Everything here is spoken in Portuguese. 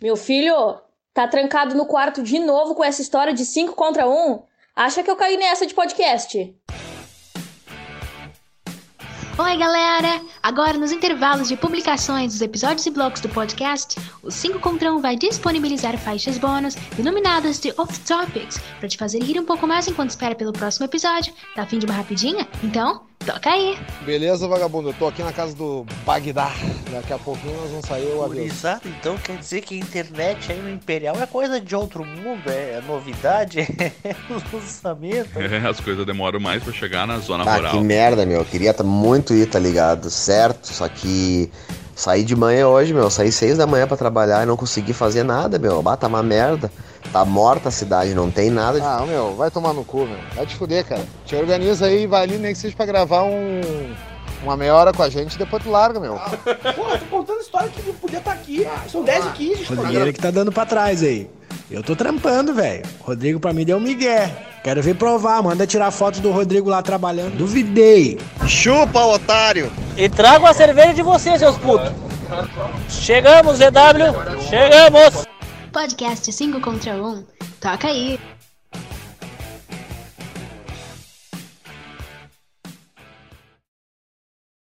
Meu filho, tá trancado no quarto de novo com essa história de 5 contra 1? Um? Acha que eu caí nessa de podcast? Oi, galera! Agora, nos intervalos de publicações dos episódios e blocos do podcast, o 5 contra 1 vai disponibilizar faixas bônus denominadas de Off Topics para te fazer rir um pouco mais enquanto espera pelo próximo episódio. Tá afim de uma rapidinha? Então, Toca aí. Beleza, vagabundo? Eu tô aqui na casa do Bagdá. Daqui a pouquinho nós vamos sair o avião. Exato, então quer dizer que a internet aí no Imperial é coisa de outro mundo, é novidade, é lançamento. É, as coisas demoram mais pra chegar na zona ah, rural. que merda, meu. Eu queria tá muito ir, tá ligado? Certo, só que saí de manhã hoje, meu. Saí seis da manhã pra trabalhar e não consegui fazer nada, meu. Bata uma merda. Tá morta a cidade, não tem nada. De... Ah, meu, vai tomar no cu, meu. Vai te fuder, cara. Te organiza aí e vai ali, nem que seja pra gravar um. Uma meia hora com a gente e depois tu larga, meu. Porra, tô contando história que não podia estar tá aqui. São 10 e 15. Rodrigo que tá dando pra trás aí. Eu tô trampando, velho. Rodrigo pra mim deu um migué. Quero ver provar, manda tirar foto do Rodrigo lá trabalhando. Duvidei. Chupa, otário! E trago a cerveja de vocês, seus putos. Chegamos, EW! Chegamos! Podcast 5 contra 1. Toca aí.